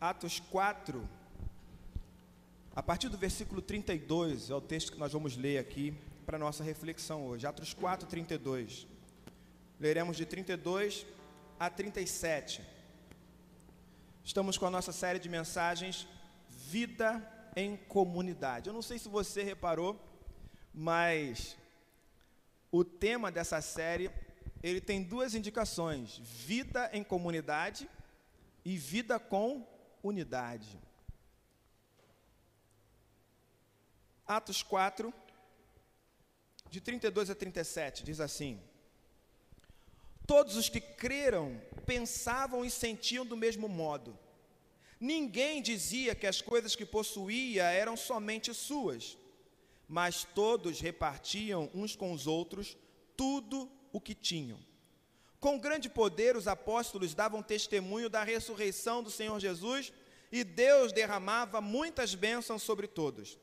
Atos 4, a partir do versículo 32, é o texto que nós vamos ler aqui para nossa reflexão hoje. Atos 4, 32. Leremos de 32 a 37. Estamos com a nossa série de mensagens Vida em Comunidade. Eu não sei se você reparou, mas o tema dessa série, ele tem duas indicações: vida em comunidade e vida com unidade. Atos 4, de 32 a 37, diz assim: Todos os que creram pensavam e sentiam do mesmo modo. Ninguém dizia que as coisas que possuía eram somente suas, mas todos repartiam uns com os outros tudo o que tinham. Com grande poder, os apóstolos davam testemunho da ressurreição do Senhor Jesus e Deus derramava muitas bênçãos sobre todos.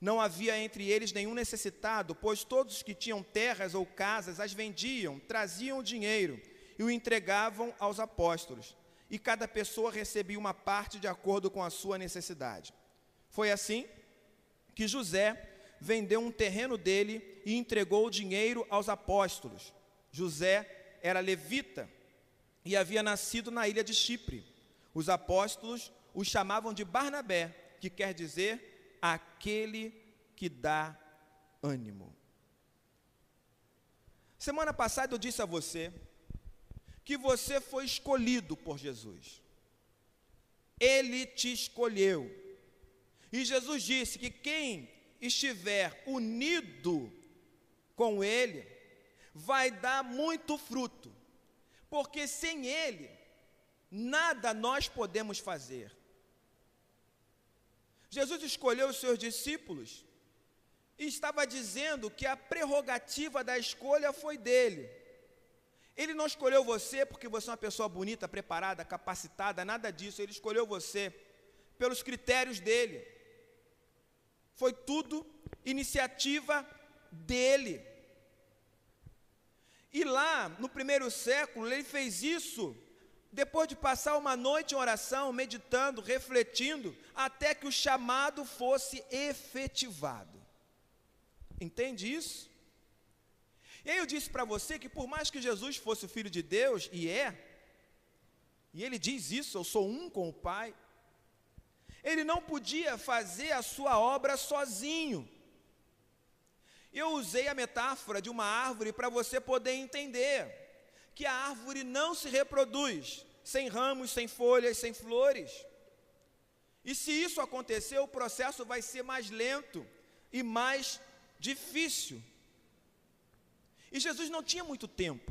Não havia entre eles nenhum necessitado, pois todos que tinham terras ou casas as vendiam, traziam o dinheiro e o entregavam aos apóstolos, e cada pessoa recebia uma parte de acordo com a sua necessidade. Foi assim que José vendeu um terreno dele e entregou o dinheiro aos apóstolos. José era levita e havia nascido na ilha de Chipre. Os apóstolos o chamavam de Barnabé, que quer dizer aquele que dá ânimo. Semana passada eu disse a você que você foi escolhido por Jesus. Ele te escolheu. E Jesus disse que quem estiver unido com Ele vai dar muito fruto, porque sem Ele, nada nós podemos fazer. Jesus escolheu os seus discípulos e estava dizendo que a prerrogativa da escolha foi dele. Ele não escolheu você porque você é uma pessoa bonita, preparada, capacitada, nada disso. Ele escolheu você pelos critérios dele. Foi tudo iniciativa dele. E lá, no primeiro século, ele fez isso depois de passar uma noite em oração, meditando, refletindo, até que o chamado fosse efetivado. Entende isso? E aí eu disse para você que por mais que Jesus fosse o Filho de Deus, e é, e ele diz isso, eu sou um com o Pai, ele não podia fazer a sua obra sozinho. Eu usei a metáfora de uma árvore para você poder entender que a árvore não se reproduz sem ramos, sem folhas, sem flores. E se isso acontecer, o processo vai ser mais lento e mais difícil. E Jesus não tinha muito tempo.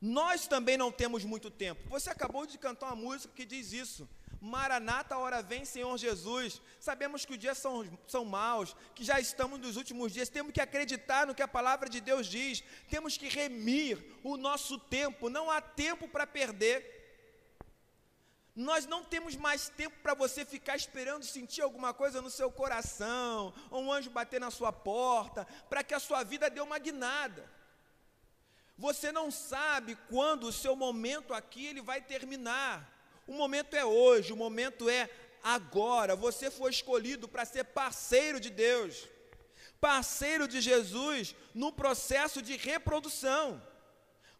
Nós também não temos muito tempo. Você acabou de cantar uma música que diz isso. Maranata, hora vem, Senhor Jesus. Sabemos que os dias são, são maus, que já estamos nos últimos dias. Temos que acreditar no que a palavra de Deus diz. Temos que remir o nosso tempo. Não há tempo para perder. Nós não temos mais tempo para você ficar esperando sentir alguma coisa no seu coração, ou um anjo bater na sua porta, para que a sua vida dê uma guinada. Você não sabe quando o seu momento aqui ele vai terminar. O momento é hoje, o momento é agora. Você foi escolhido para ser parceiro de Deus, parceiro de Jesus no processo de reprodução.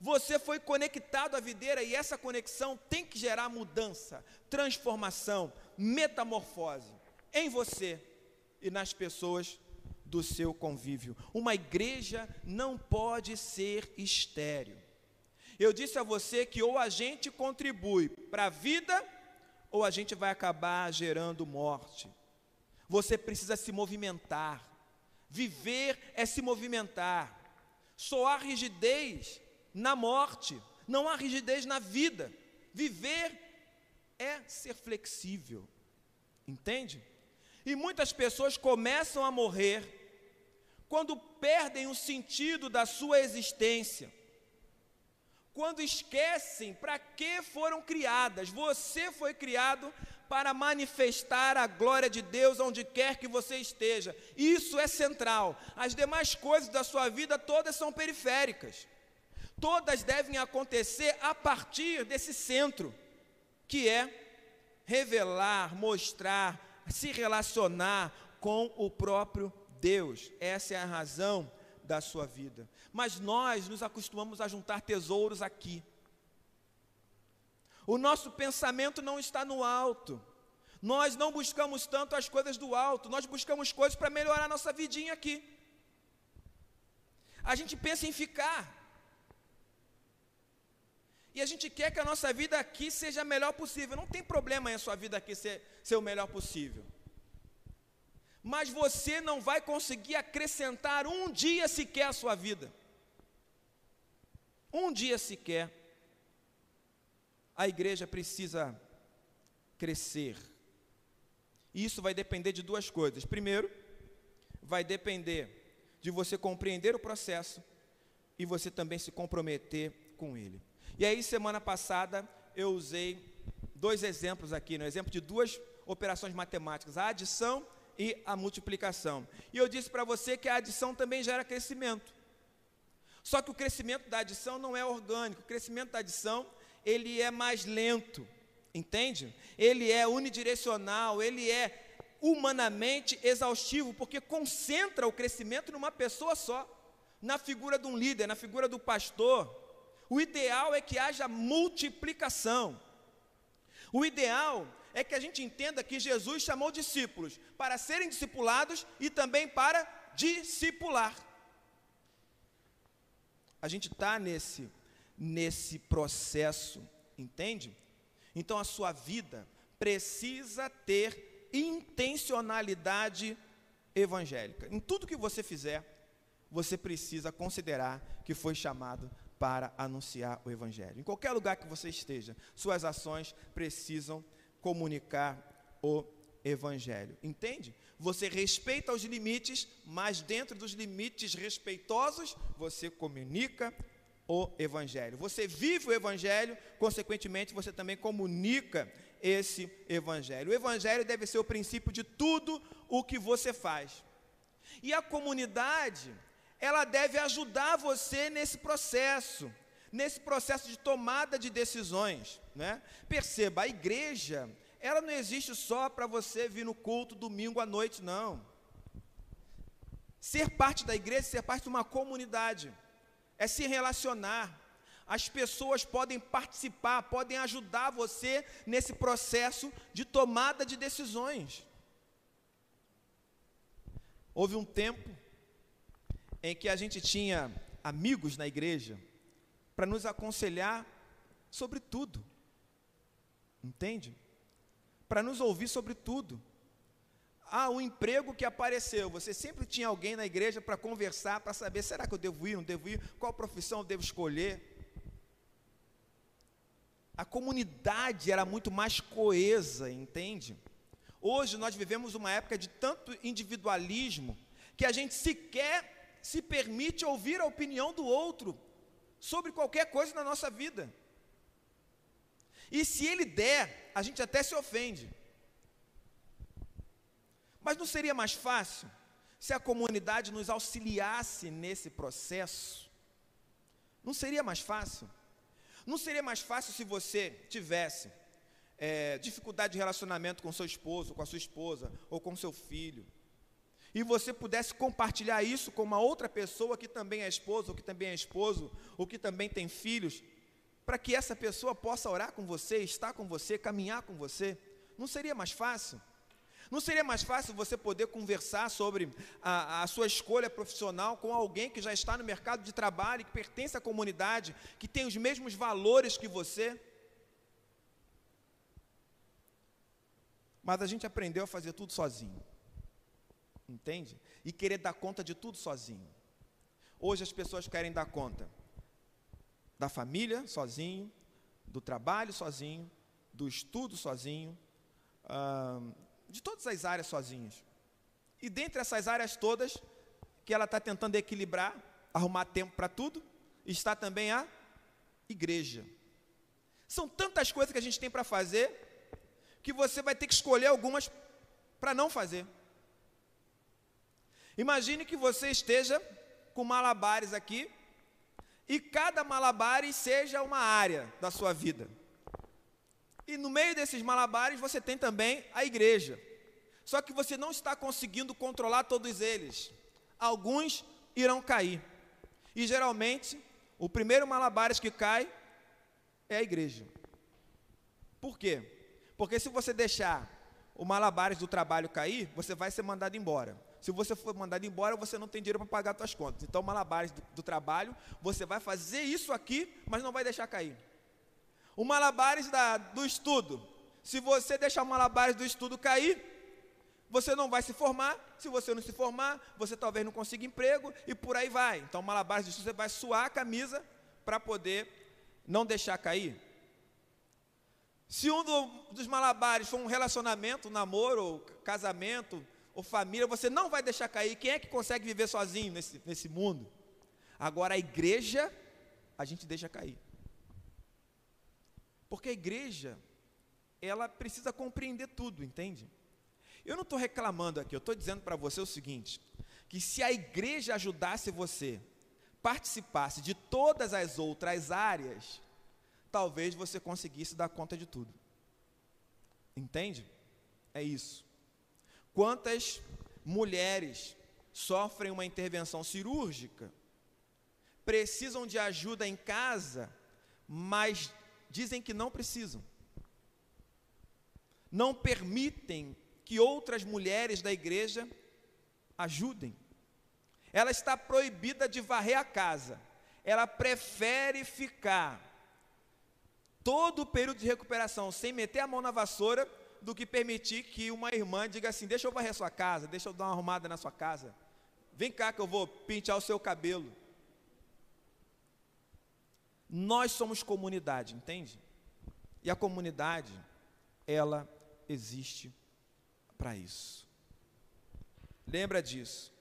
Você foi conectado à videira e essa conexão tem que gerar mudança, transformação, metamorfose em você e nas pessoas do seu convívio. Uma igreja não pode ser estéril. Eu disse a você que ou a gente contribui para a vida, ou a gente vai acabar gerando morte. Você precisa se movimentar. Viver é se movimentar. Só há rigidez na morte, não há rigidez na vida. Viver é ser flexível. Entende? E muitas pessoas começam a morrer quando perdem o sentido da sua existência quando esquecem para que foram criadas. Você foi criado para manifestar a glória de Deus onde quer que você esteja. Isso é central. As demais coisas da sua vida todas são periféricas. Todas devem acontecer a partir desse centro, que é revelar, mostrar, se relacionar com o próprio Deus. Essa é a razão da sua vida. Mas nós nos acostumamos a juntar tesouros aqui. O nosso pensamento não está no alto. Nós não buscamos tanto as coisas do alto, nós buscamos coisas para melhorar a nossa vidinha aqui. A gente pensa em ficar. E a gente quer que a nossa vida aqui seja a melhor possível. Não tem problema em a sua vida aqui ser, ser o melhor possível. Mas você não vai conseguir acrescentar um dia sequer à sua vida. Um dia sequer. A igreja precisa crescer. E isso vai depender de duas coisas. Primeiro, vai depender de você compreender o processo e você também se comprometer com ele. E aí, semana passada, eu usei dois exemplos aqui, no né? exemplo de duas operações matemáticas, a adição e a multiplicação. E eu disse para você que a adição também gera crescimento. Só que o crescimento da adição não é orgânico, o crescimento da adição, ele é mais lento, entende? Ele é unidirecional, ele é humanamente exaustivo, porque concentra o crescimento numa pessoa só, na figura de um líder, na figura do pastor, o ideal é que haja multiplicação. O ideal é que a gente entenda que Jesus chamou discípulos para serem discipulados e também para discipular. A gente está nesse, nesse processo, entende? Então a sua vida precisa ter intencionalidade evangélica. Em tudo que você fizer, você precisa considerar que foi chamado para anunciar o Evangelho. Em qualquer lugar que você esteja, suas ações precisam comunicar o Evangelho. Entende? Você respeita os limites, mas dentro dos limites respeitosos, você comunica o Evangelho. Você vive o Evangelho, consequentemente, você também comunica esse Evangelho. O Evangelho deve ser o princípio de tudo o que você faz. E a comunidade ela deve ajudar você nesse processo, nesse processo de tomada de decisões. Né? Perceba, a igreja, ela não existe só para você vir no culto domingo à noite, não. Ser parte da igreja, ser parte de uma comunidade, é se relacionar. As pessoas podem participar, podem ajudar você nesse processo de tomada de decisões. Houve um tempo em que a gente tinha amigos na igreja para nos aconselhar sobre tudo. Entende? Para nos ouvir sobre tudo. Ah, o emprego que apareceu, você sempre tinha alguém na igreja para conversar, para saber, será que eu devo ir, não devo ir, qual profissão eu devo escolher. A comunidade era muito mais coesa, entende? Hoje nós vivemos uma época de tanto individualismo que a gente sequer se permite ouvir a opinião do outro sobre qualquer coisa na nossa vida. E se ele der, a gente até se ofende. Mas não seria mais fácil se a comunidade nos auxiliasse nesse processo? Não seria mais fácil? Não seria mais fácil se você tivesse é, dificuldade de relacionamento com seu esposo, com a sua esposa, ou com seu filho? E você pudesse compartilhar isso com uma outra pessoa que também é esposa, ou que também é esposo, ou que também tem filhos, para que essa pessoa possa orar com você, estar com você, caminhar com você, não seria mais fácil? Não seria mais fácil você poder conversar sobre a, a, sua escolha profissional com alguém que já está no mercado de trabalho, que pertence à comunidade, que tem os mesmos valores que você? Mas a gente aprendeu a fazer tudo sozinho entende? E querer dar conta de tudo sozinho. Hoje as pessoas querem dar conta da família sozinho, do trabalho sozinho, do estudo sozinho, de todas as áreas sozinhos. E dentre essas áreas todas, que ela está tentando equilibrar, arrumar tempo para tudo, está também a igreja. São tantas coisas que a gente tem para fazer, que você vai ter que escolher algumas para não fazer. Imagine que você esteja com malabares aqui e cada malabares seja uma área da sua vida. E no meio desses malabares você tem também a igreja. Só que você não está conseguindo controlar todos eles. Alguns irão cair. E geralmente, o primeiro malabares que cai é a igreja. Por quê? Porque se você deixar o malabares do trabalho cair, você vai ser mandado embora. Se você for mandado embora, você não tem dinheiro para pagar suas contas. Então, malabares do, do, trabalho, você vai fazer isso aqui, mas não vai deixar cair. O malabares da, do estudo. Se você deixar o malabares do estudo cair, você não vai se formar. Se você não se formar, você talvez não consiga emprego e por aí vai. Então, malabares do estudo, você vai suar a camisa para poder não deixar cair. Se um do, dos malabares for um relacionamento, um namoro, ou casamento, ou família, você não vai deixar cair. Quem é que consegue viver sozinho nesse, nesse mundo? Agora, a igreja, a gente deixa cair. Porque a igreja, ela precisa compreender tudo, entende? Eu não estou reclamando aqui, eu estou dizendo para você o seguinte: que se a igreja ajudasse você, participasse de todas as outras áreas, talvez você conseguisse dar conta de tudo. Entende? É isso. Quantas mulheres sofrem uma intervenção cirúrgica, precisam de ajuda em casa, mas dizem que não precisam. Não permitem que outras mulheres da igreja ajudem. Ela está proibida de varrer a casa. Ela prefere ficar todo o período de recuperação sem meter a mão na vassoura do que permitir que uma irmã diga assim: Deixa eu varrer a sua casa, deixa eu dar uma arrumada na sua casa. Vem cá que eu vou pintar o seu cabelo. Nós somos comunidade, entende? E a comunidade, ela existe para isso. Lembra disso.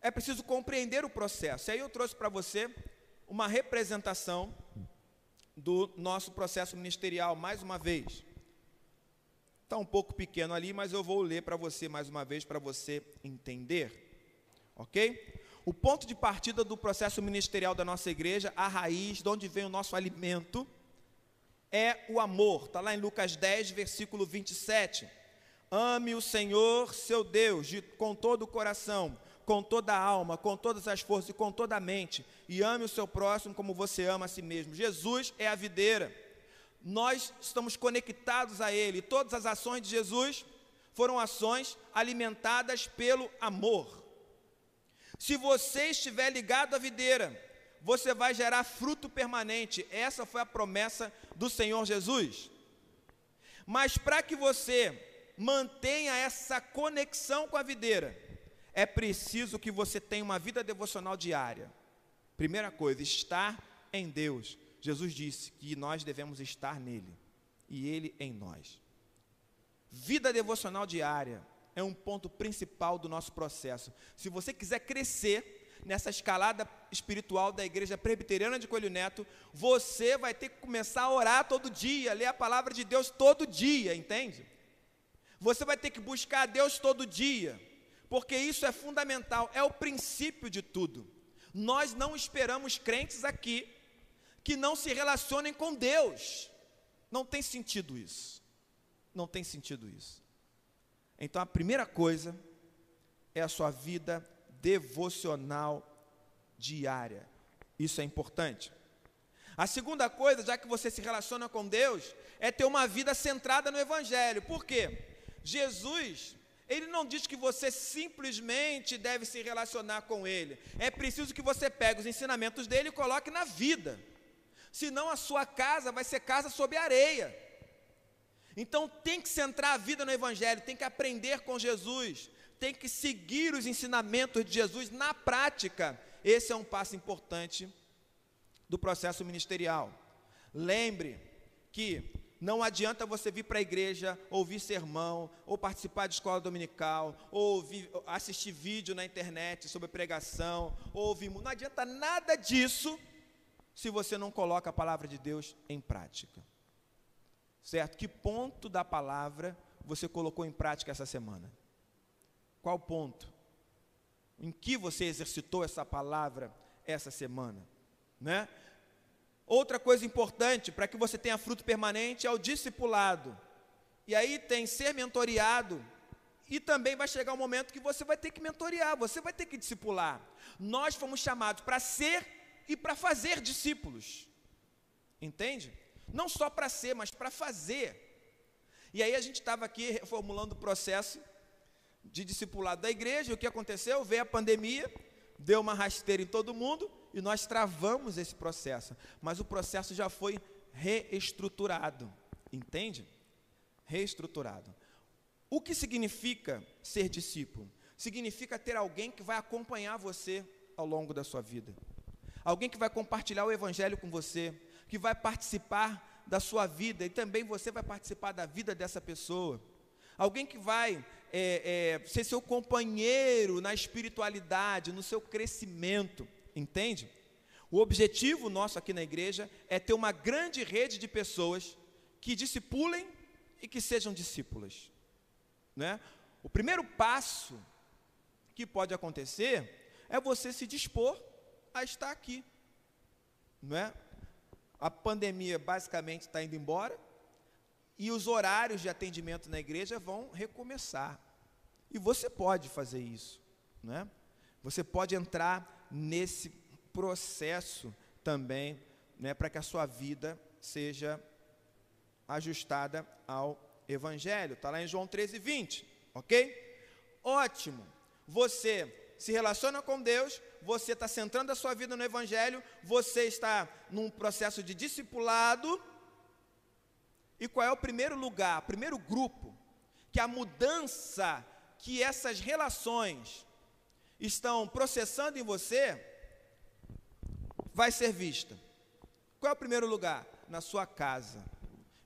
É preciso compreender o processo. E aí eu trouxe para você uma representação do nosso processo ministerial, mais uma vez. Está um pouco pequeno ali, mas eu vou ler para você mais uma vez, para você entender. Ok? O ponto de partida do processo ministerial da nossa igreja, a raiz, de onde vem o nosso alimento, é o amor. Está lá em Lucas 10, versículo 27. Ame o Senhor, seu Deus, de, com todo o coração, com toda a alma, com todas as forças e com toda a mente, e ame o seu próximo como você ama a si mesmo. Jesus é a videira. Nós estamos conectados a Ele. Todas as ações de Jesus foram ações alimentadas pelo amor. Se você estiver ligado à videira, você vai gerar fruto permanente. Essa foi a promessa do Senhor Jesus. Mas para que você mantenha essa conexão com a videira, é preciso que você tenha uma vida devocional diária. Primeira coisa, estar em Deus. Jesus disse que nós devemos estar nele e ele em nós. Vida devocional diária é um ponto principal do nosso processo. Se você quiser crescer nessa escalada espiritual da Igreja Presbiteriana de Coelho Neto, você vai ter que começar a orar todo dia, ler a palavra de Deus todo dia, entende? Você vai ter que buscar a Deus todo dia, porque isso é fundamental, é o princípio de tudo. Nós não esperamos crentes aqui que não se relacionem com Deus. Não tem sentido isso. Não tem sentido isso. Então a primeira coisa é a sua vida devocional diária. Isso é importante. A segunda coisa, já que você se relaciona com Deus, é ter uma vida centrada no Evangelho. Por quê? Jesus, ele não diz que você simplesmente deve se relacionar com Ele. É preciso que você pegue os ensinamentos dele e coloque na vida. Senão a sua casa vai ser casa sob areia. Então tem que centrar a vida no Evangelho, tem que aprender com Jesus, tem que seguir os ensinamentos de Jesus na prática. Esse é um passo importante do processo ministerial. Lembre que não adianta você vir para a igreja, ouvir sermão, ou participar de escola dominical, ou ouvir, assistir vídeo na internet sobre pregação, ou ouvir. Não adianta nada disso se você não coloca a palavra de Deus em prática. Certo? Que ponto da palavra você colocou em prática essa semana? Qual ponto? Em que você exercitou essa palavra essa semana? Né? Outra coisa importante para que você tenha fruto permanente é o discipulado. E aí tem ser mentoriado e também vai chegar um momento que você vai ter que mentorear, você vai ter que discipular. Nós fomos chamados para ser e para fazer discípulos. Entende? Não só para ser, mas para fazer. E aí a gente estava aqui reformulando o processo de discipulado da igreja, o que aconteceu? Veio a pandemia, deu uma rasteira em todo mundo, e nós travamos esse processo. Mas o processo já foi reestruturado. Entende? Reestruturado. O que significa ser discípulo? Significa ter alguém que vai acompanhar você ao longo da sua vida. Alguém que vai compartilhar o evangelho com você, que vai participar da sua vida e também você vai participar da vida dessa pessoa. Alguém que vai é, é, ser seu companheiro na espiritualidade, no seu crescimento, entende? O objetivo nosso aqui na igreja é ter uma grande rede de pessoas que discipulem e que sejam discípulas. Né? O primeiro passo que pode acontecer é você se dispor a estar aqui. Não é? A pandemia basicamente está indo embora e os horários de atendimento na igreja vão recomeçar. E você pode fazer isso. Não é? Você pode entrar nesse processo também, né, para que a sua vida seja ajustada ao Evangelho. Está lá em João 13, 20, ok? Ótimo. Você se relaciona com Deus, você está centrando a sua vida no Evangelho, você está num processo de discipulado. E qual é o primeiro lugar, primeiro grupo, que a mudança que essas relações estão processando em você, vai ser vista. Qual é o primeiro lugar? Na sua casa.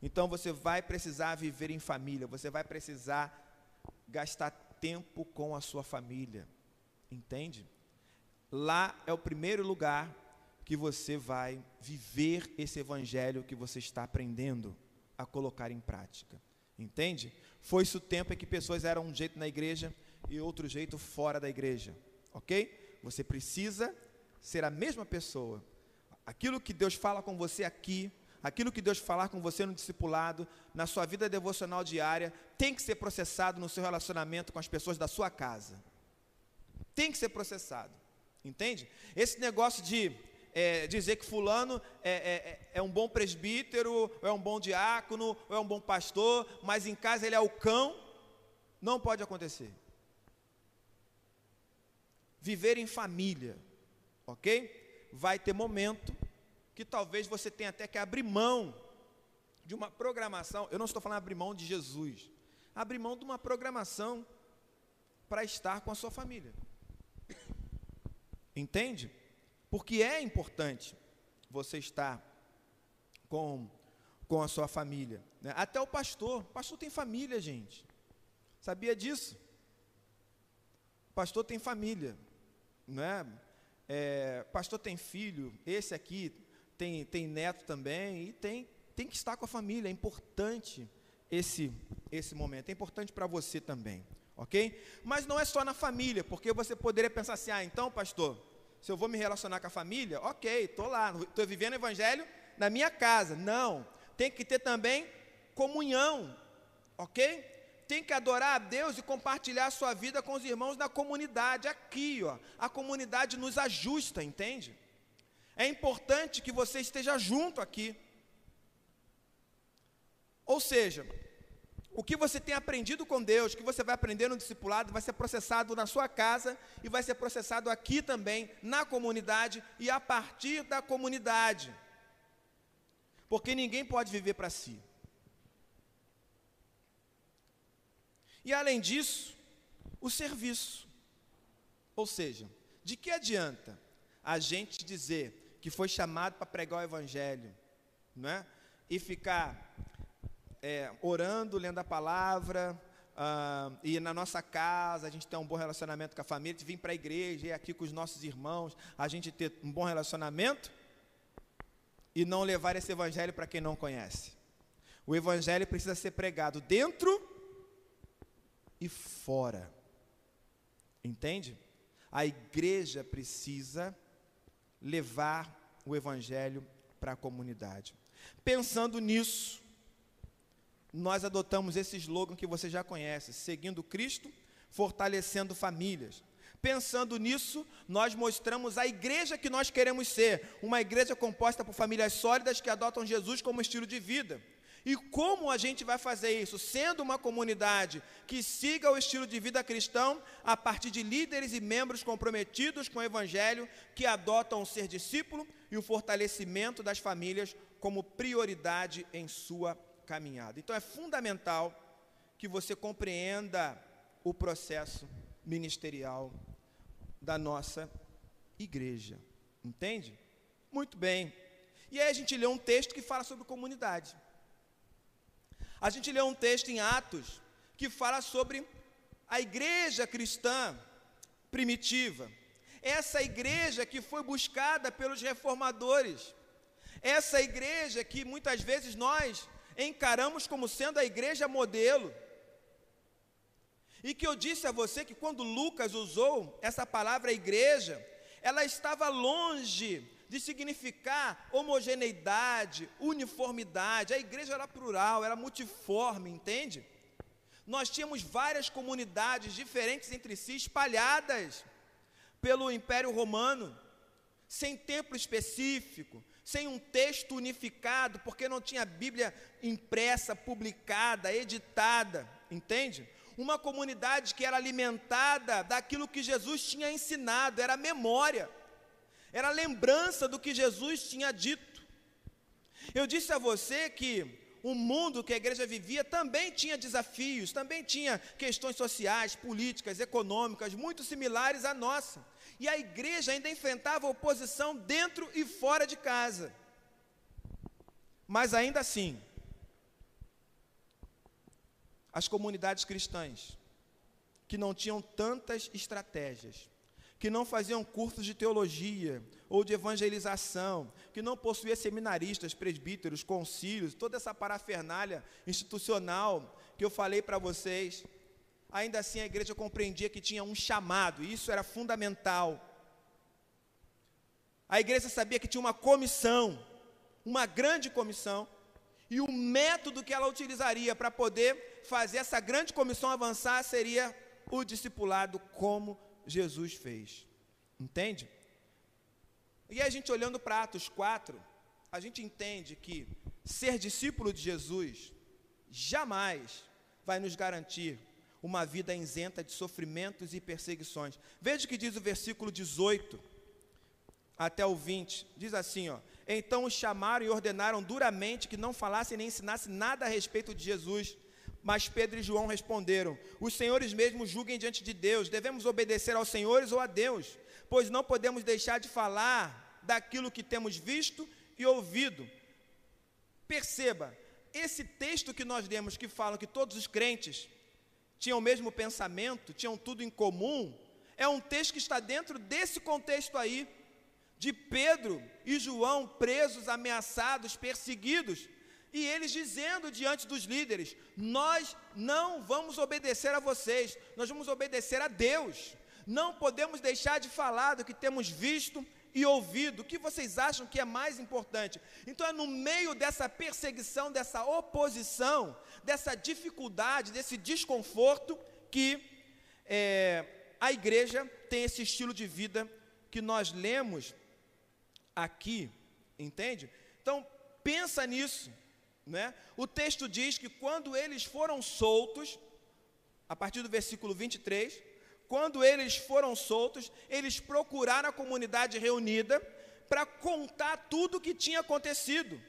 Então você vai precisar viver em família, você vai precisar gastar tempo com a sua família. Entende? Lá é o primeiro lugar que você vai viver esse evangelho que você está aprendendo a colocar em prática. Entende? Foi isso o tempo em que pessoas eram um jeito na igreja e outro jeito fora da igreja. Ok? Você precisa ser a mesma pessoa. Aquilo que Deus fala com você aqui, aquilo que Deus falar com você no discipulado, na sua vida devocional diária, tem que ser processado no seu relacionamento com as pessoas da sua casa. Tem que ser processado. Entende? Esse negócio de é, dizer que fulano é, é, é, um bom presbítero, é um bom diácono, é um bom pastor, mas em casa ele é o cão, não pode acontecer. Viver em família, ok? Vai ter momento que talvez você tenha até que abrir mão de uma programação. Eu não estou falando abrir mão de Jesus, abrir mão de uma programação para estar com a sua família. Entende? Porque é importante você estar com, com a sua família. Né? Até o pastor. O pastor tem família, gente. Sabia disso? O pastor tem família. Né? É, pastor tem filho, esse aqui tem, tem neto também, e tem, tem que estar com a família. É importante esse, esse momento. É importante para você também. Ok? Mas não é só na família, porque você poderia pensar assim: ah, então, pastor, se eu vou me relacionar com a família, ok, estou lá, estou vivendo o evangelho na minha casa. Não, tem que ter também comunhão, ok? Tem que adorar a Deus e compartilhar a sua vida com os irmãos da comunidade. Aqui, ó, a comunidade nos ajusta, entende? É importante que você esteja junto aqui. Ou seja, o que você tem aprendido com Deus, que você vai aprender no discipulado, vai ser processado na sua casa e vai ser processado aqui também, na comunidade e a partir da comunidade. Porque ninguém pode viver para si. E além disso, o serviço. Ou seja, de que adianta a gente dizer que foi chamado para pregar o evangelho, não é? E ficar é, orando, lendo a palavra, uh, e na nossa casa a gente ter um bom relacionamento com a família, de vir para a igreja, e aqui com os nossos irmãos, a gente ter um bom relacionamento e não levar esse evangelho para quem não conhece. O evangelho precisa ser pregado dentro e fora. Entende? A igreja precisa levar o evangelho para a comunidade. Pensando nisso, nós adotamos esse slogan que você já conhece: seguindo Cristo, fortalecendo famílias. Pensando nisso, nós mostramos a igreja que nós queremos ser, uma igreja composta por famílias sólidas que adotam Jesus como estilo de vida. E como a gente vai fazer isso? Sendo uma comunidade que siga o estilo de vida cristão a partir de líderes e membros comprometidos com o Evangelho, que adotam o ser discípulo e o fortalecimento das famílias como prioridade em sua caminhada. Então é fundamental que você compreenda o processo ministerial da nossa igreja. Entende? Muito bem. E aí a gente lê um texto que fala sobre comunidade. A gente lê um texto em Atos que fala sobre a igreja cristã primitiva. Essa igreja que foi buscada pelos reformadores. Essa igreja que muitas vezes nós encaramos como sendo a igreja modelo. E que eu disse a você que quando Lucas usou essa palavra igreja, ela estava longe de significar homogeneidade, uniformidade. A igreja era plural, era multiforme, entende? Nós tínhamos várias comunidades diferentes entre si, espalhadas pelo Império Romano, sem templo específico, sem um texto unificado, porque não tinha Bíblia impressa, publicada, editada, entende? Uma comunidade que era alimentada daquilo que Jesus tinha ensinado, era memória era lembrança do que Jesus tinha dito. Eu disse a você que o mundo que a igreja vivia também tinha desafios, também tinha questões sociais, políticas, econômicas, muito similares à nossa. E a igreja ainda enfrentava oposição dentro e fora de casa. Mas ainda assim, as comunidades cristãs, que não tinham tantas estratégias, que não faziam cursos de teologia ou de evangelização, que não possuía seminaristas, presbíteros, concílios, toda essa parafernália institucional que eu falei para vocês. Ainda assim a igreja compreendia que tinha um chamado, e isso era fundamental. A igreja sabia que tinha uma comissão, uma grande comissão, e o método que ela utilizaria para poder fazer essa grande comissão avançar seria o discipulado como Jesus fez. Entende? E a gente olhando para Atos 4, a gente entende que ser discípulo de Jesus jamais vai nos garantir uma vida isenta de sofrimentos e perseguições. Veja o que diz o versículo 18 até o 20. Diz assim, ó: Então os chamaram e ordenaram duramente que não falassem nem ensinassem nada a respeito de Jesus mas Pedro e João responderam: Os senhores mesmos julguem diante de Deus, devemos obedecer aos senhores ou a Deus, pois não podemos deixar de falar daquilo que temos visto e ouvido. Perceba, esse texto que nós lemos que fala que todos os crentes tinham o mesmo pensamento, tinham tudo em comum, é um texto que está dentro desse contexto aí, de Pedro e João presos, ameaçados, perseguidos e eles dizendo diante dos líderes: Nós não vamos obedecer a vocês, nós vamos obedecer a Deus. Não podemos deixar de falar do que temos visto e ouvido. O que vocês acham que é mais importante? Então, é no meio dessa perseguição, dessa oposição, dessa dificuldade, desse desconforto, que é, a igreja tem esse estilo de vida que nós lemos aqui, entende? Então, pensa nisso. Né? O texto diz que quando eles foram soltos, a partir do versículo 23, quando eles foram soltos, eles procuraram a comunidade reunida para contar tudo o que tinha acontecido.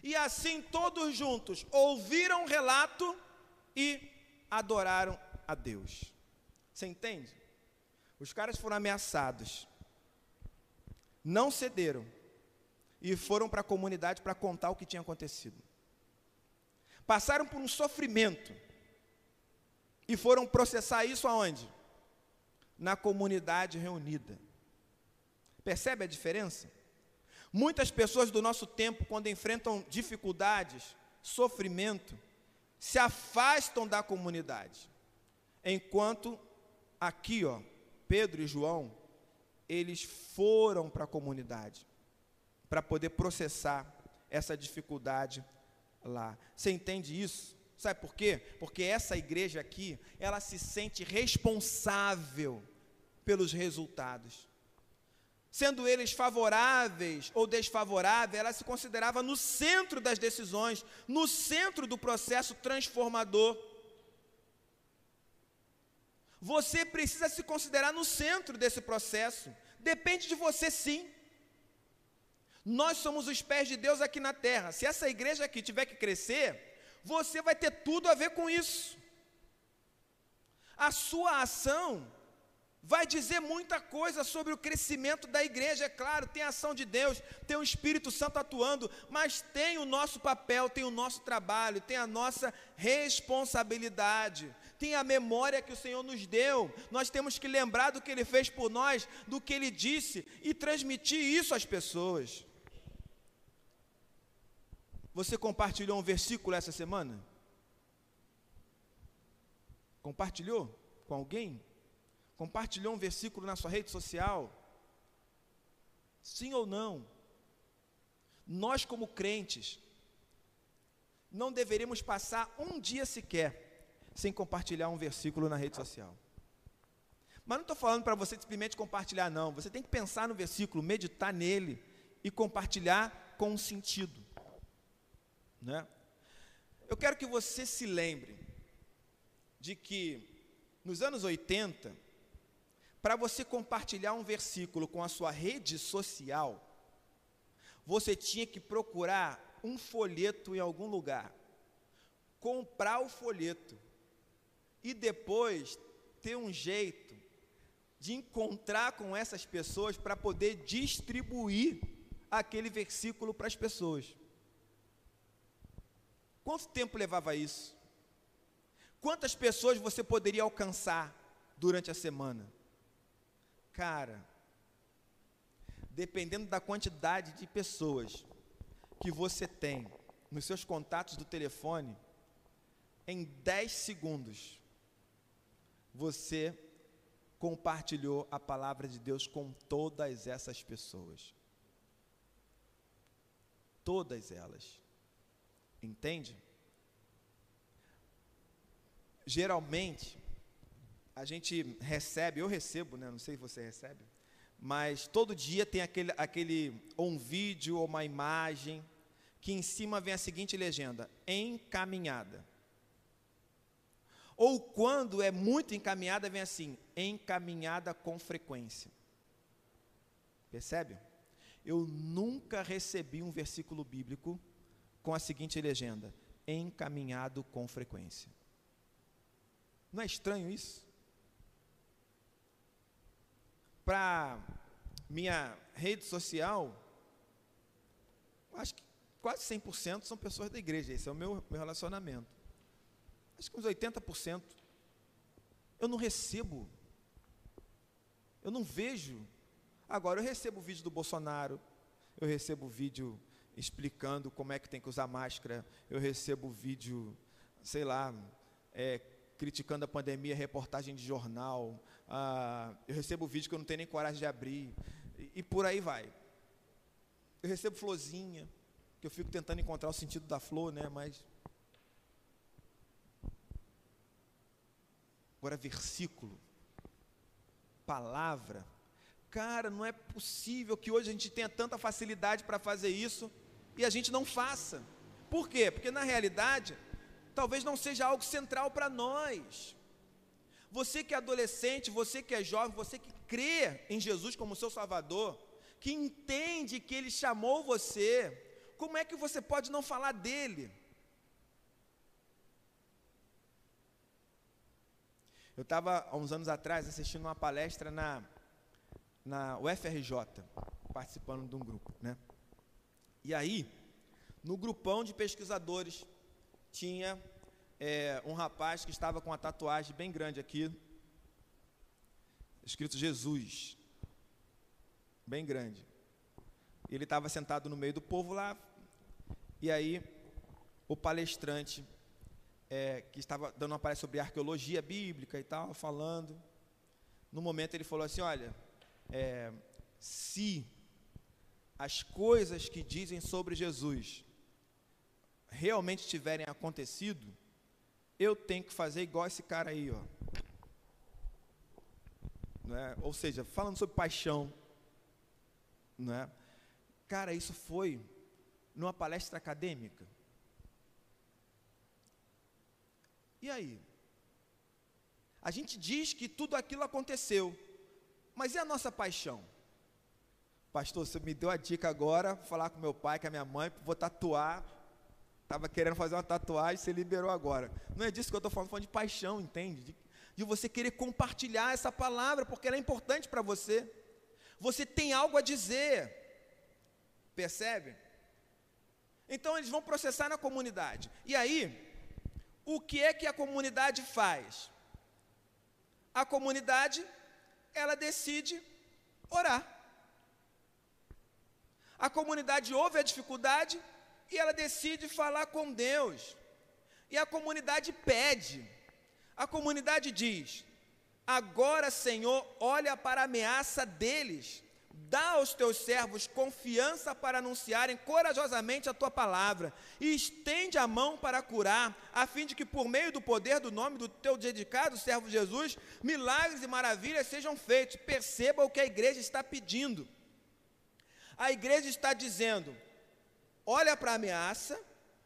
E assim todos juntos ouviram o relato e adoraram a Deus. Você entende? Os caras foram ameaçados, não cederam e foram para a comunidade para contar o que tinha acontecido passaram por um sofrimento e foram processar isso aonde? Na comunidade reunida. Percebe a diferença? Muitas pessoas do nosso tempo, quando enfrentam dificuldades, sofrimento, se afastam da comunidade. Enquanto aqui, ó, Pedro e João, eles foram para a comunidade. para poder processar essa dificuldade lá. Você entende isso? Sabe por quê? Porque essa igreja aqui, ela se sente responsável pelos resultados. Sendo eles favoráveis ou desfavoráveis, ela se considerava no centro das decisões, no centro do processo transformador. Você precisa se considerar no centro desse processo. Depende de você sim. Nós somos os pés de Deus aqui na terra. Se essa igreja aqui tiver que crescer, você vai ter tudo a ver com isso. A sua ação vai dizer muita coisa sobre o crescimento da igreja. É claro, tem a ação de Deus, tem o Espírito Santo atuando, mas tem o nosso papel, tem o nosso trabalho, tem a nossa responsabilidade, tem a memória que o Senhor nos deu. Nós temos que lembrar do que Ele fez por nós, do que Ele disse e transmitir isso às pessoas. Você compartilhou um versículo essa semana? Compartilhou com alguém? Compartilhou um versículo na sua rede social? Sim ou não? Nós, como crentes, não deveríamos passar um dia sequer sem compartilhar um versículo na rede social. Mas não estou falando para você simplesmente compartilhar, não. Você tem que pensar no versículo, meditar nele e compartilhar com um sentido. Né? Eu quero que você se lembre de que nos anos 80, para você compartilhar um versículo com a sua rede social, você tinha que procurar um folheto em algum lugar, comprar o folheto e depois ter um jeito de encontrar com essas pessoas para poder distribuir aquele versículo para as pessoas. Quanto tempo levava isso? Quantas pessoas você poderia alcançar durante a semana? Cara, dependendo da quantidade de pessoas que você tem nos seus contatos do telefone, em 10 segundos, você compartilhou a palavra de Deus com todas essas pessoas. Todas elas. Entende? Geralmente, a gente recebe, eu recebo, né? Não sei se você recebe, mas todo dia tem aquele, aquele ou um vídeo ou uma imagem que em cima vem a seguinte legenda: encaminhada. Ou quando é muito encaminhada, vem assim: encaminhada com frequência. Percebe? Eu nunca recebi um versículo bíblico com a seguinte legenda: encaminhado com frequência. Não é estranho isso? Para minha rede social, acho que quase 100% são pessoas da igreja, esse é o meu, meu relacionamento. Acho que uns 80%. Eu não recebo, eu não vejo. Agora, eu recebo o vídeo do Bolsonaro, eu recebo o vídeo explicando como é que tem que usar máscara, eu recebo vídeo, sei lá, é, criticando a pandemia, reportagem de jornal, ah, eu recebo vídeo que eu não tenho nem coragem de abrir, e, e por aí vai. Eu recebo florzinha, que eu fico tentando encontrar o sentido da flor, né, mas... Agora, versículo, palavra, Cara, não é possível que hoje a gente tenha tanta facilidade para fazer isso e a gente não faça. Por quê? Porque na realidade, talvez não seja algo central para nós. Você que é adolescente, você que é jovem, você que crê em Jesus como seu Salvador, que entende que Ele chamou você, como é que você pode não falar dele? Eu estava, há uns anos atrás, assistindo uma palestra na na UFRJ, participando de um grupo, né? E aí, no grupão de pesquisadores, tinha é, um rapaz que estava com uma tatuagem bem grande aqui, escrito Jesus, bem grande. Ele estava sentado no meio do povo lá, e aí o palestrante, é, que estava dando uma palestra sobre arqueologia bíblica e tal, falando, no momento ele falou assim, olha, é, se as coisas que dizem sobre Jesus realmente tiverem acontecido, eu tenho que fazer igual esse cara aí, ó. É? Ou seja, falando sobre paixão, não é? Cara, isso foi numa palestra acadêmica. E aí? A gente diz que tudo aquilo aconteceu, mas e a nossa paixão? Pastor, você me deu a dica agora, falar com meu pai, com a minha mãe, vou tatuar. Estava querendo fazer uma tatuagem, você liberou agora. Não é disso que eu estou falando, falando de paixão, entende? De, de você querer compartilhar essa palavra, porque ela é importante para você. Você tem algo a dizer. Percebe? Então eles vão processar na comunidade. E aí, o que é que a comunidade faz? A comunidade, ela decide orar. A comunidade ouve a dificuldade e ela decide falar com Deus. E a comunidade pede. A comunidade diz: Agora, Senhor, olha para a ameaça deles. Dá aos teus servos confiança para anunciarem corajosamente a tua palavra, e estende a mão para curar, a fim de que, por meio do poder do nome do teu dedicado servo Jesus, milagres e maravilhas sejam feitos. Perceba o que a igreja está pedindo. A igreja está dizendo: olha para a ameaça,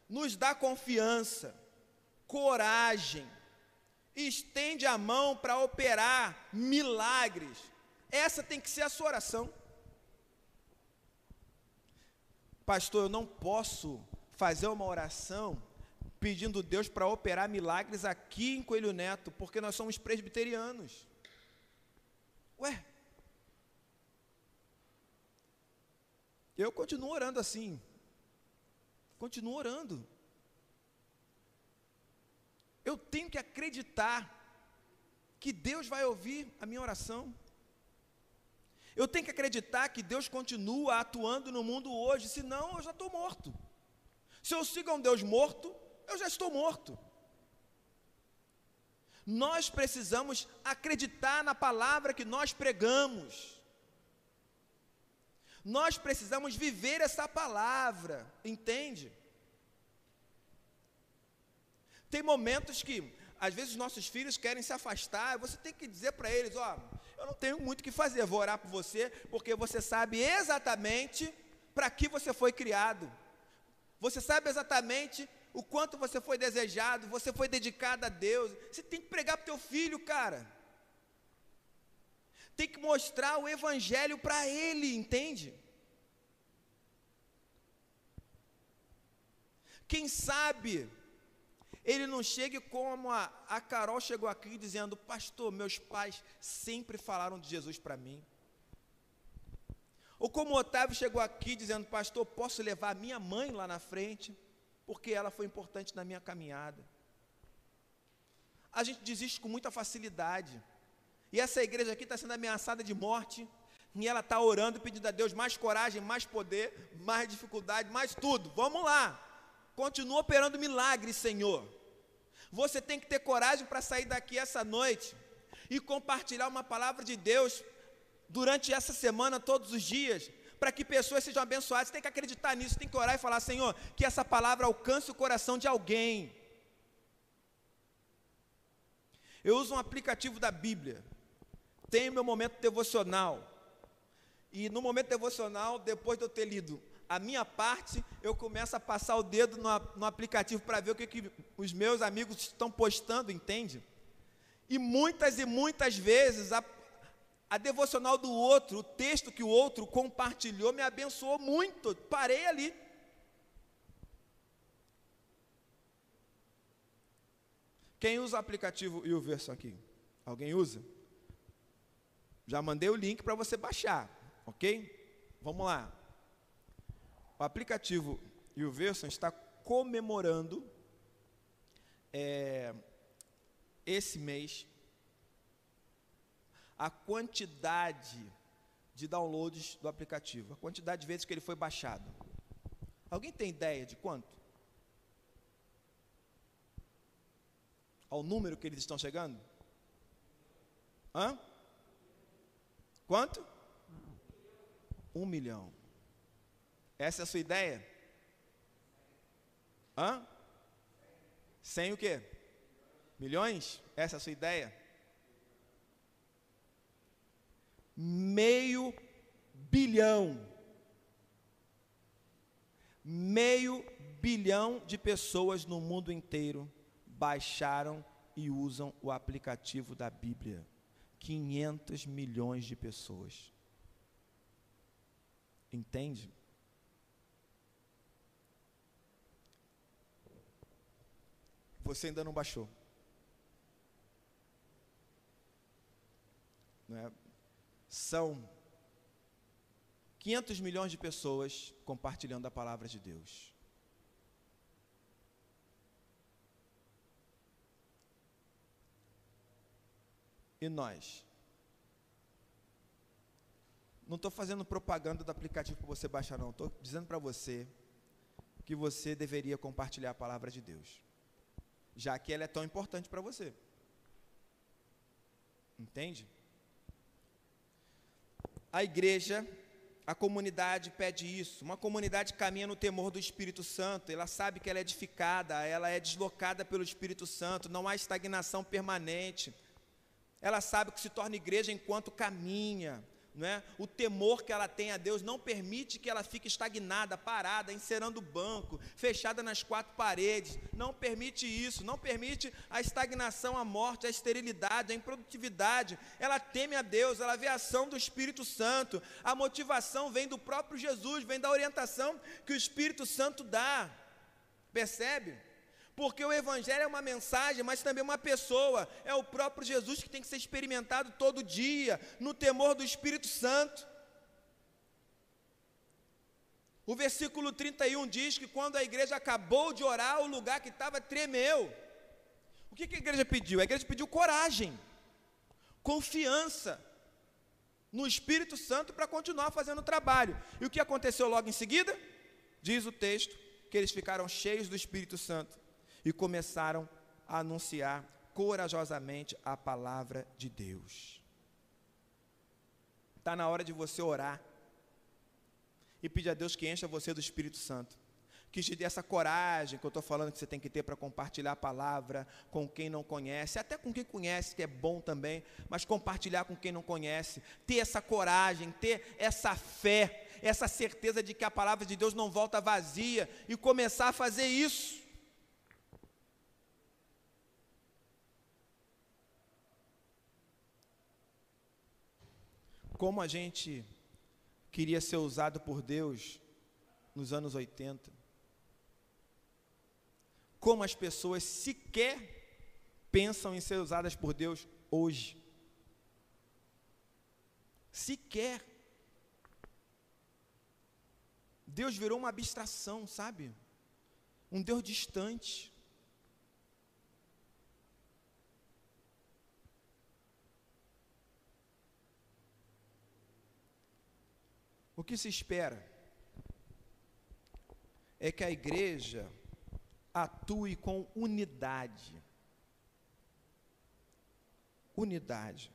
nos dá confiança, coragem, estende a mão para operar milagres. Essa tem que ser a sua oração. Pastor, eu não posso fazer uma oração pedindo Deus para operar milagres aqui em Coelho Neto, porque nós somos presbiterianos. Ué, Eu continuo orando assim. Continuo orando. Eu tenho que acreditar que Deus vai ouvir a minha oração. Eu tenho que acreditar que Deus continua atuando no mundo hoje, senão eu já estou morto. Se eu sigo um Deus morto, eu já estou morto. Nós precisamos acreditar na palavra que nós pregamos. Nós precisamos viver essa palavra, entende? Tem momentos que, às vezes, nossos filhos querem se afastar, você tem que dizer para eles: Ó, eu não tenho muito o que fazer, vou orar por você, porque você sabe exatamente para que você foi criado, você sabe exatamente o quanto você foi desejado, você foi dedicado a Deus. Você tem que pregar para o teu filho, cara tem que mostrar o evangelho para ele, entende? Quem sabe ele não chegue como a, a Carol chegou aqui dizendo: Pastor, meus pais sempre falaram de Jesus para mim. Ou como o Otávio chegou aqui dizendo: Pastor, posso levar minha mãe lá na frente, porque ela foi importante na minha caminhada. A gente desiste com muita facilidade. E essa igreja aqui está sendo ameaçada de morte. E ela está orando, pedindo a Deus mais coragem, mais poder, mais dificuldade, mais tudo. Vamos lá. Continua operando milagres, Senhor. Você tem que ter coragem para sair daqui essa noite e compartilhar uma palavra de Deus durante essa semana, todos os dias, para que pessoas sejam abençoadas. Você tem que acreditar nisso, tem que orar e falar: Senhor, que essa palavra alcance o coração de alguém. Eu uso um aplicativo da Bíblia tenho meu momento devocional. E no momento devocional, depois de eu ter lido a minha parte, eu começo a passar o dedo no, no aplicativo para ver o que, que os meus amigos estão postando, entende? E muitas e muitas vezes a, a devocional do outro, o texto que o outro compartilhou, me abençoou muito. Parei ali. Quem usa o aplicativo e o verso aqui? Alguém usa? Já mandei o link para você baixar, ok? Vamos lá. O aplicativo e o Verson está comemorando é, esse mês a quantidade de downloads do aplicativo, a quantidade de vezes que ele foi baixado. Alguém tem ideia de quanto? Ao número que eles estão chegando? Hã? Quanto? Um milhão. Essa é a sua ideia? Hã? Sem o quê? Milhões? Essa é a sua ideia? Meio bilhão. Meio bilhão de pessoas no mundo inteiro baixaram e usam o aplicativo da Bíblia. 500 milhões de pessoas. Entende? Você ainda não baixou. Não é? São 500 milhões de pessoas compartilhando a palavra de Deus. E nós? Não estou fazendo propaganda do aplicativo para você baixar, não. Estou dizendo para você que você deveria compartilhar a palavra de Deus, já que ela é tão importante para você. Entende? A igreja, a comunidade pede isso. Uma comunidade caminha no temor do Espírito Santo, ela sabe que ela é edificada, ela é deslocada pelo Espírito Santo, não há estagnação permanente ela sabe que se torna igreja enquanto caminha. Não é? O temor que ela tem a Deus não permite que ela fique estagnada, parada, encerando o banco, fechada nas quatro paredes. Não permite isso, não permite a estagnação, a morte, a esterilidade, a improdutividade. Ela teme a Deus, ela vê a ação do Espírito Santo. A motivação vem do próprio Jesus, vem da orientação que o Espírito Santo dá. Percebe? Porque o Evangelho é uma mensagem, mas também uma pessoa. É o próprio Jesus que tem que ser experimentado todo dia, no temor do Espírito Santo. O versículo 31 diz que quando a igreja acabou de orar, o lugar que estava tremeu. O que, que a igreja pediu? A igreja pediu coragem, confiança no Espírito Santo para continuar fazendo o trabalho. E o que aconteceu logo em seguida? Diz o texto que eles ficaram cheios do Espírito Santo e começaram a anunciar corajosamente a palavra de Deus. Está na hora de você orar e pedir a Deus que encha você do Espírito Santo. Que te dê essa coragem que eu estou falando que você tem que ter para compartilhar a palavra com quem não conhece, até com quem conhece, que é bom também, mas compartilhar com quem não conhece. Ter essa coragem, ter essa fé, essa certeza de que a palavra de Deus não volta vazia e começar a fazer isso. Como a gente queria ser usado por Deus nos anos 80. Como as pessoas sequer pensam em ser usadas por Deus hoje. Sequer. Deus virou uma abstração, sabe? Um Deus distante. O que se espera é que a igreja atue com unidade. Unidade.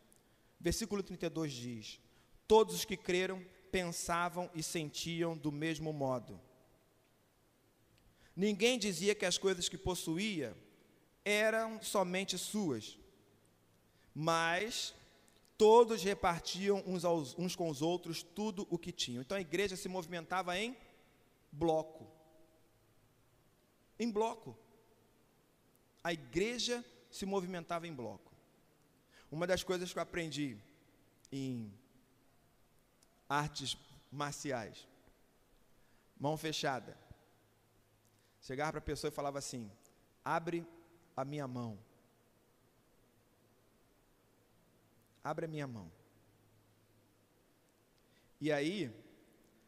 Versículo 32 diz: Todos os que creram pensavam e sentiam do mesmo modo. Ninguém dizia que as coisas que possuía eram somente suas, mas todos repartiam uns, aos, uns com os outros tudo o que tinham. Então a igreja se movimentava em bloco. Em bloco. A igreja se movimentava em bloco. Uma das coisas que eu aprendi em artes marciais, mão fechada. Chegava para a pessoa e falava assim: abre a minha mão. Abra minha mão. E aí,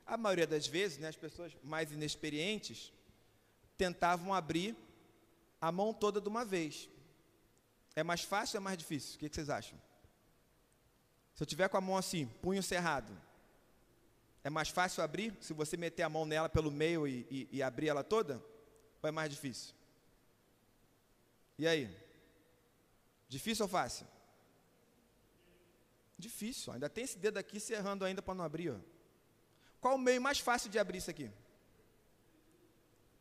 a maioria das vezes, né, as pessoas mais inexperientes tentavam abrir a mão toda de uma vez. É mais fácil ou é mais difícil? O que, que vocês acham? Se eu tiver com a mão assim, punho cerrado, é mais fácil abrir se você meter a mão nela pelo meio e, e, e abrir ela toda? Ou é mais difícil? E aí? Difícil ou fácil? Difícil, ainda tem esse dedo aqui se errando ainda para não abrir. Ó. Qual o meio mais fácil de abrir isso aqui?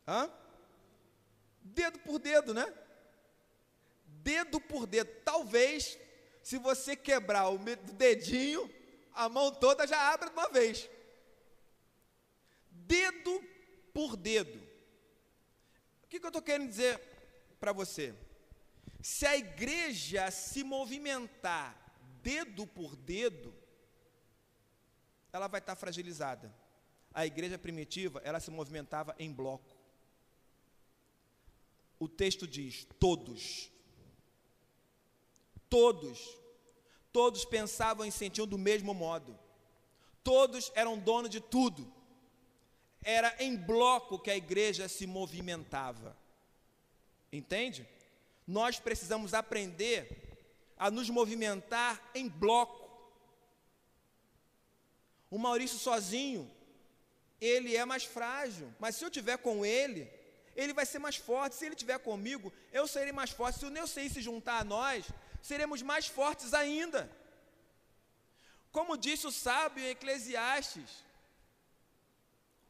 Hã? Dedo por dedo, né? Dedo por dedo. Talvez, se você quebrar o dedinho, a mão toda já abre de uma vez. Dedo por dedo. O que, que eu estou querendo dizer para você? Se a igreja se movimentar dedo por dedo, ela vai estar fragilizada. A igreja primitiva, ela se movimentava em bloco. O texto diz: todos. Todos. Todos pensavam e sentiam do mesmo modo. Todos eram donos de tudo. Era em bloco que a igreja se movimentava. Entende? Nós precisamos aprender a nos movimentar em bloco. O Maurício sozinho, ele é mais frágil, mas se eu tiver com ele, ele vai ser mais forte. Se ele estiver comigo, eu serei mais forte. Se o Neusei se juntar a nós, seremos mais fortes ainda. Como disse o sábio em Eclesiastes,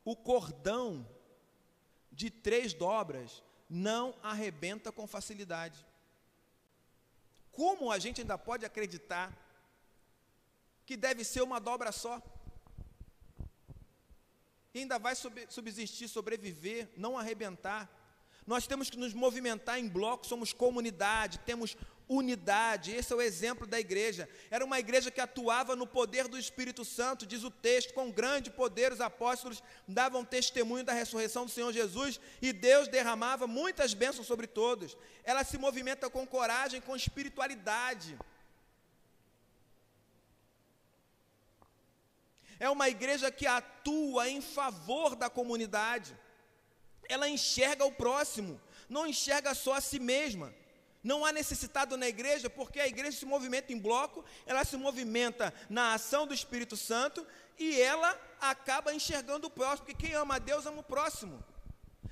o cordão de três dobras não arrebenta com facilidade. Como a gente ainda pode acreditar que deve ser uma dobra só? E ainda vai subsistir, sobreviver, não arrebentar. Nós temos que nos movimentar em blocos, somos comunidade, temos unidade. Esse é o exemplo da igreja. Era uma igreja que atuava no poder do Espírito Santo, diz o texto, com grande poder os apóstolos davam testemunho da ressurreição do Senhor Jesus e Deus derramava muitas bênçãos sobre todos. Ela se movimenta com coragem, com espiritualidade. É uma igreja que atua em favor da comunidade. Ela enxerga o próximo, não enxerga só a si mesma. Não há necessitado na igreja, porque a igreja se movimenta em bloco, ela se movimenta na ação do Espírito Santo e ela acaba enxergando o próximo, porque quem ama a Deus ama o próximo.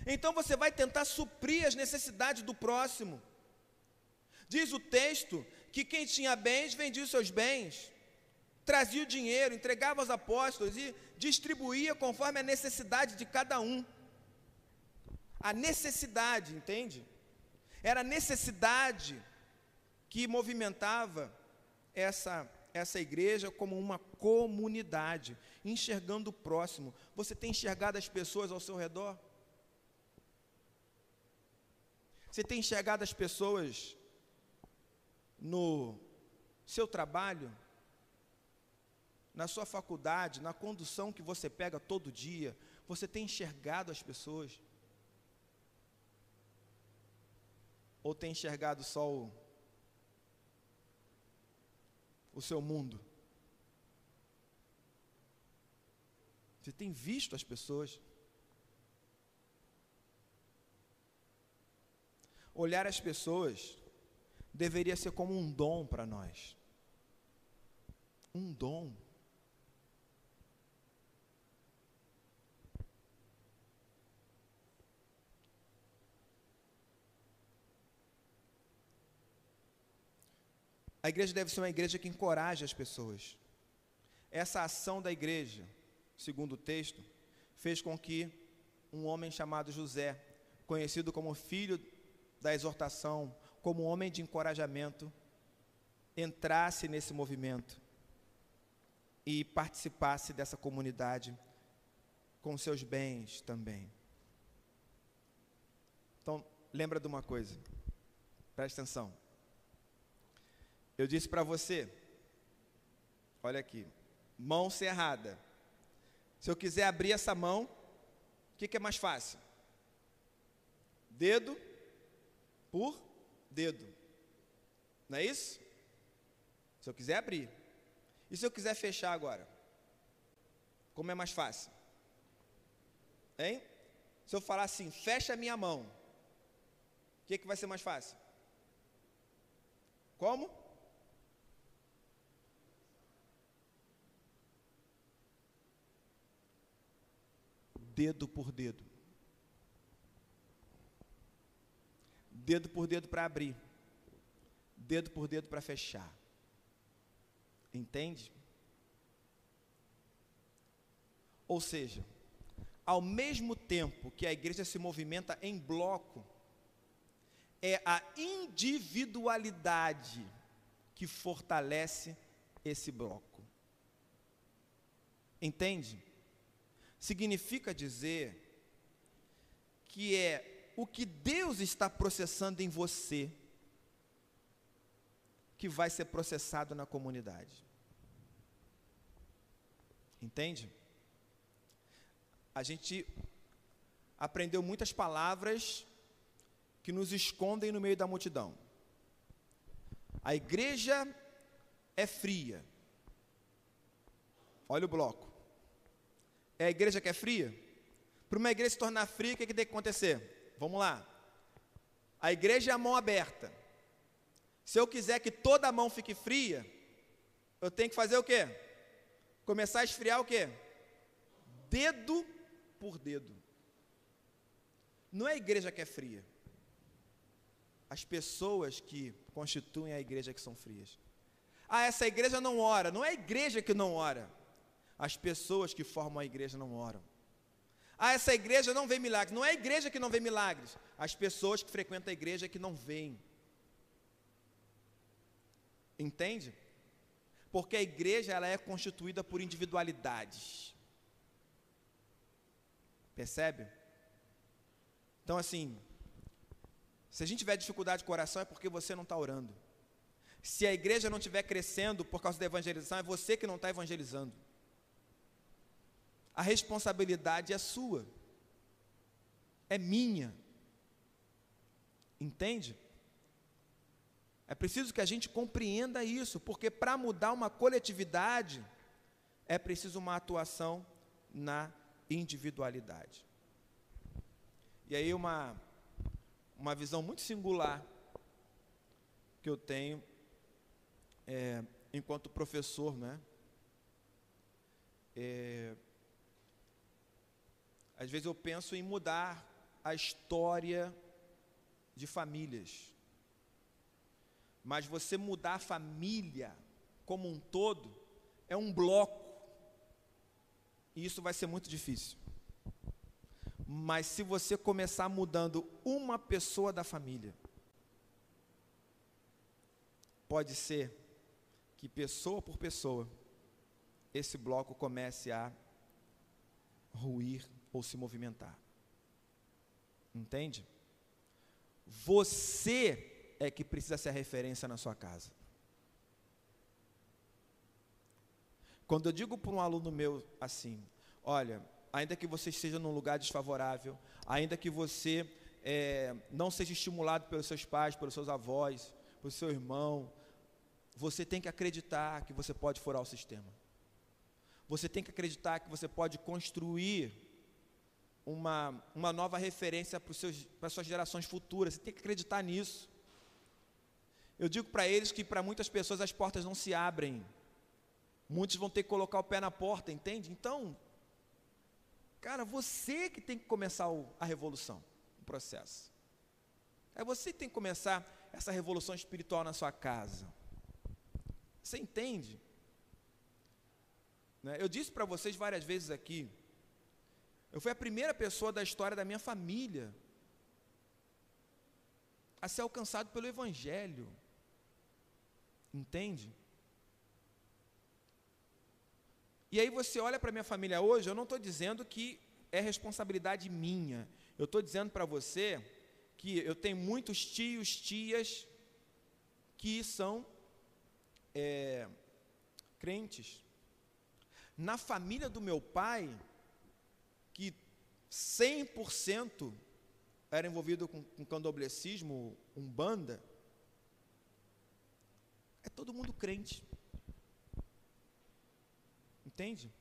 Então você vai tentar suprir as necessidades do próximo. Diz o texto que quem tinha bens vendia os seus bens, trazia o dinheiro, entregava aos apóstolos e distribuía conforme a necessidade de cada um. A necessidade, entende? Era a necessidade que movimentava essa, essa igreja como uma comunidade, enxergando o próximo. Você tem enxergado as pessoas ao seu redor? Você tem enxergado as pessoas no seu trabalho, na sua faculdade, na condução que você pega todo dia? Você tem enxergado as pessoas? Ou tem enxergado só o, o seu mundo? Você tem visto as pessoas? Olhar as pessoas deveria ser como um dom para nós. Um dom. A igreja deve ser uma igreja que encoraje as pessoas. Essa ação da igreja, segundo o texto, fez com que um homem chamado José, conhecido como filho da exortação, como homem de encorajamento, entrasse nesse movimento e participasse dessa comunidade com seus bens também. Então, lembra de uma coisa, presta atenção. Eu disse para você, olha aqui, mão cerrada. Se eu quiser abrir essa mão, o que, que é mais fácil? Dedo por dedo. Não é isso? Se eu quiser abrir. E se eu quiser fechar agora? Como é mais fácil? Hein? Se eu falar assim, fecha a minha mão, o que, que vai ser mais fácil? Como? Dedo por dedo. Dedo por dedo para abrir, dedo por dedo para fechar. Entende? Ou seja, ao mesmo tempo que a igreja se movimenta em bloco, é a individualidade que fortalece esse bloco. Entende? Significa dizer que é o que Deus está processando em você que vai ser processado na comunidade. Entende? A gente aprendeu muitas palavras que nos escondem no meio da multidão. A igreja é fria. Olha o bloco. É a igreja que é fria? Para uma igreja se tornar fria, o que, é que tem que acontecer? Vamos lá. A igreja é a mão aberta. Se eu quiser que toda a mão fique fria, eu tenho que fazer o quê? Começar a esfriar o quê? Dedo por dedo. Não é a igreja que é fria. As pessoas que constituem a igreja que são frias. Ah, essa igreja não ora. Não é a igreja que não ora. As pessoas que formam a igreja não oram. Ah, essa igreja não vê milagres. Não é a igreja que não vê milagres. As pessoas que frequentam a igreja que não veem. Entende? Porque a igreja ela é constituída por individualidades. Percebe? Então, assim, se a gente tiver dificuldade de coração, é porque você não está orando. Se a igreja não estiver crescendo por causa da evangelização, é você que não está evangelizando. A responsabilidade é sua, é minha. Entende? É preciso que a gente compreenda isso, porque para mudar uma coletividade, é preciso uma atuação na individualidade. E aí uma, uma visão muito singular que eu tenho é, enquanto professor, né? É, às vezes eu penso em mudar a história de famílias. Mas você mudar a família como um todo é um bloco. E isso vai ser muito difícil. Mas se você começar mudando uma pessoa da família, pode ser que pessoa por pessoa esse bloco comece a ruir ou se movimentar. Entende? Você é que precisa ser a referência na sua casa. Quando eu digo para um aluno meu assim, olha, ainda que você esteja num lugar desfavorável, ainda que você é, não seja estimulado pelos seus pais, pelos seus avós, pelo seu irmão, você tem que acreditar que você pode furar o sistema. Você tem que acreditar que você pode construir uma, uma nova referência para, para as suas gerações futuras. Você tem que acreditar nisso. Eu digo para eles que para muitas pessoas as portas não se abrem. Muitos vão ter que colocar o pé na porta, entende? Então, cara, você que tem que começar o, a revolução, o processo. É você que tem que começar essa revolução espiritual na sua casa. Você entende? Né? Eu disse para vocês várias vezes aqui, eu fui a primeira pessoa da história da minha família a ser alcançado pelo Evangelho. Entende? E aí você olha para minha família hoje, eu não estou dizendo que é responsabilidade minha. Eu estou dizendo para você que eu tenho muitos tios, tias que são é, crentes. Na família do meu pai, 100% era envolvido com, com candoblecismo, umbanda, é todo mundo crente. Entende?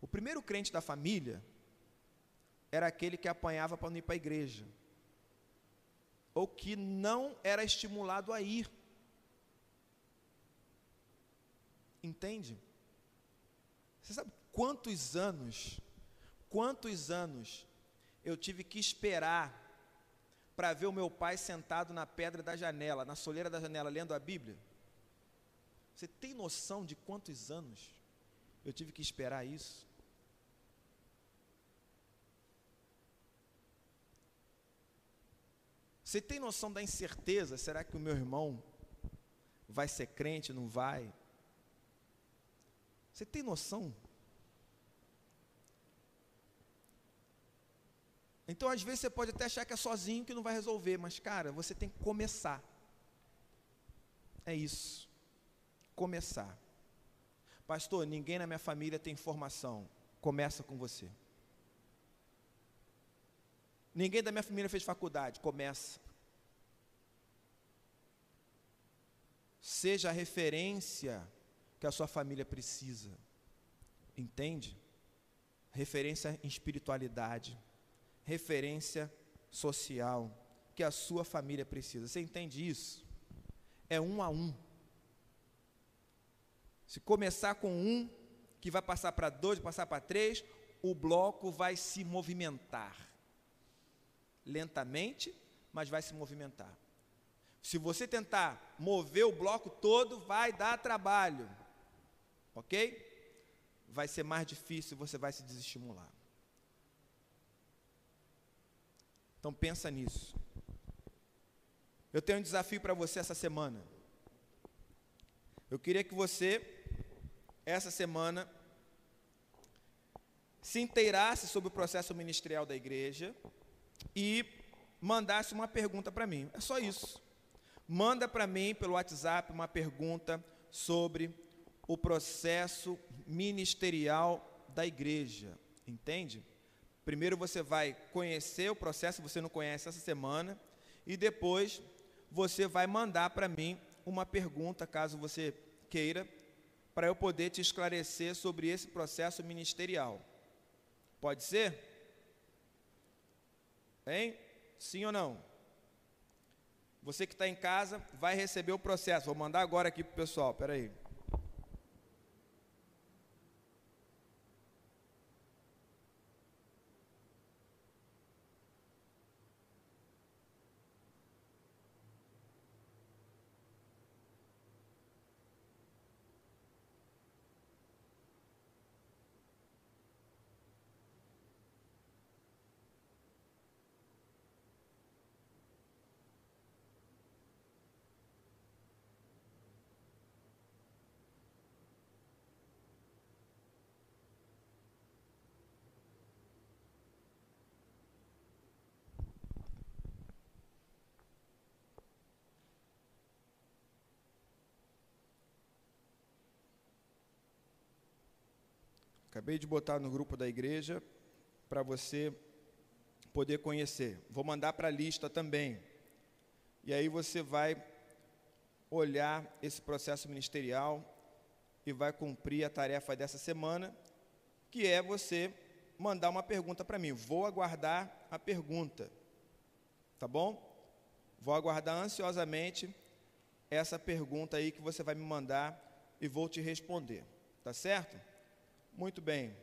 O primeiro crente da família era aquele que apanhava para não ir para a igreja, ou que não era estimulado a ir. Entende? Você sabe quantos anos Quantos anos eu tive que esperar para ver o meu pai sentado na pedra da janela, na soleira da janela, lendo a Bíblia? Você tem noção de quantos anos eu tive que esperar isso? Você tem noção da incerteza? Será que o meu irmão vai ser crente? Não vai? Você tem noção Então, às vezes, você pode até achar que é sozinho que não vai resolver, mas, cara, você tem que começar. É isso. Começar. Pastor, ninguém na minha família tem formação. Começa com você. Ninguém da minha família fez faculdade. Começa. Seja a referência que a sua família precisa. Entende? Referência em espiritualidade, referência social que a sua família precisa. Você entende isso? É um a um. Se começar com um, que vai passar para dois, passar para três, o bloco vai se movimentar. Lentamente, mas vai se movimentar. Se você tentar mover o bloco todo, vai dar trabalho. Ok? Vai ser mais difícil, você vai se desestimular. Então pensa nisso. Eu tenho um desafio para você essa semana. Eu queria que você, essa semana, se inteirasse sobre o processo ministerial da igreja e mandasse uma pergunta para mim. É só isso. Manda para mim pelo WhatsApp uma pergunta sobre o processo ministerial da igreja. Entende? Primeiro você vai conhecer o processo, você não conhece essa semana, e depois você vai mandar para mim uma pergunta, caso você queira, para eu poder te esclarecer sobre esse processo ministerial. Pode ser? Hein? Sim ou não? Você que está em casa vai receber o processo. Vou mandar agora aqui para o pessoal. Espera aí. Acabei de botar no grupo da igreja para você poder conhecer. Vou mandar para a lista também. E aí você vai olhar esse processo ministerial e vai cumprir a tarefa dessa semana, que é você mandar uma pergunta para mim. Vou aguardar a pergunta. Tá bom? Vou aguardar ansiosamente essa pergunta aí que você vai me mandar e vou te responder. Tá certo? Muito bem.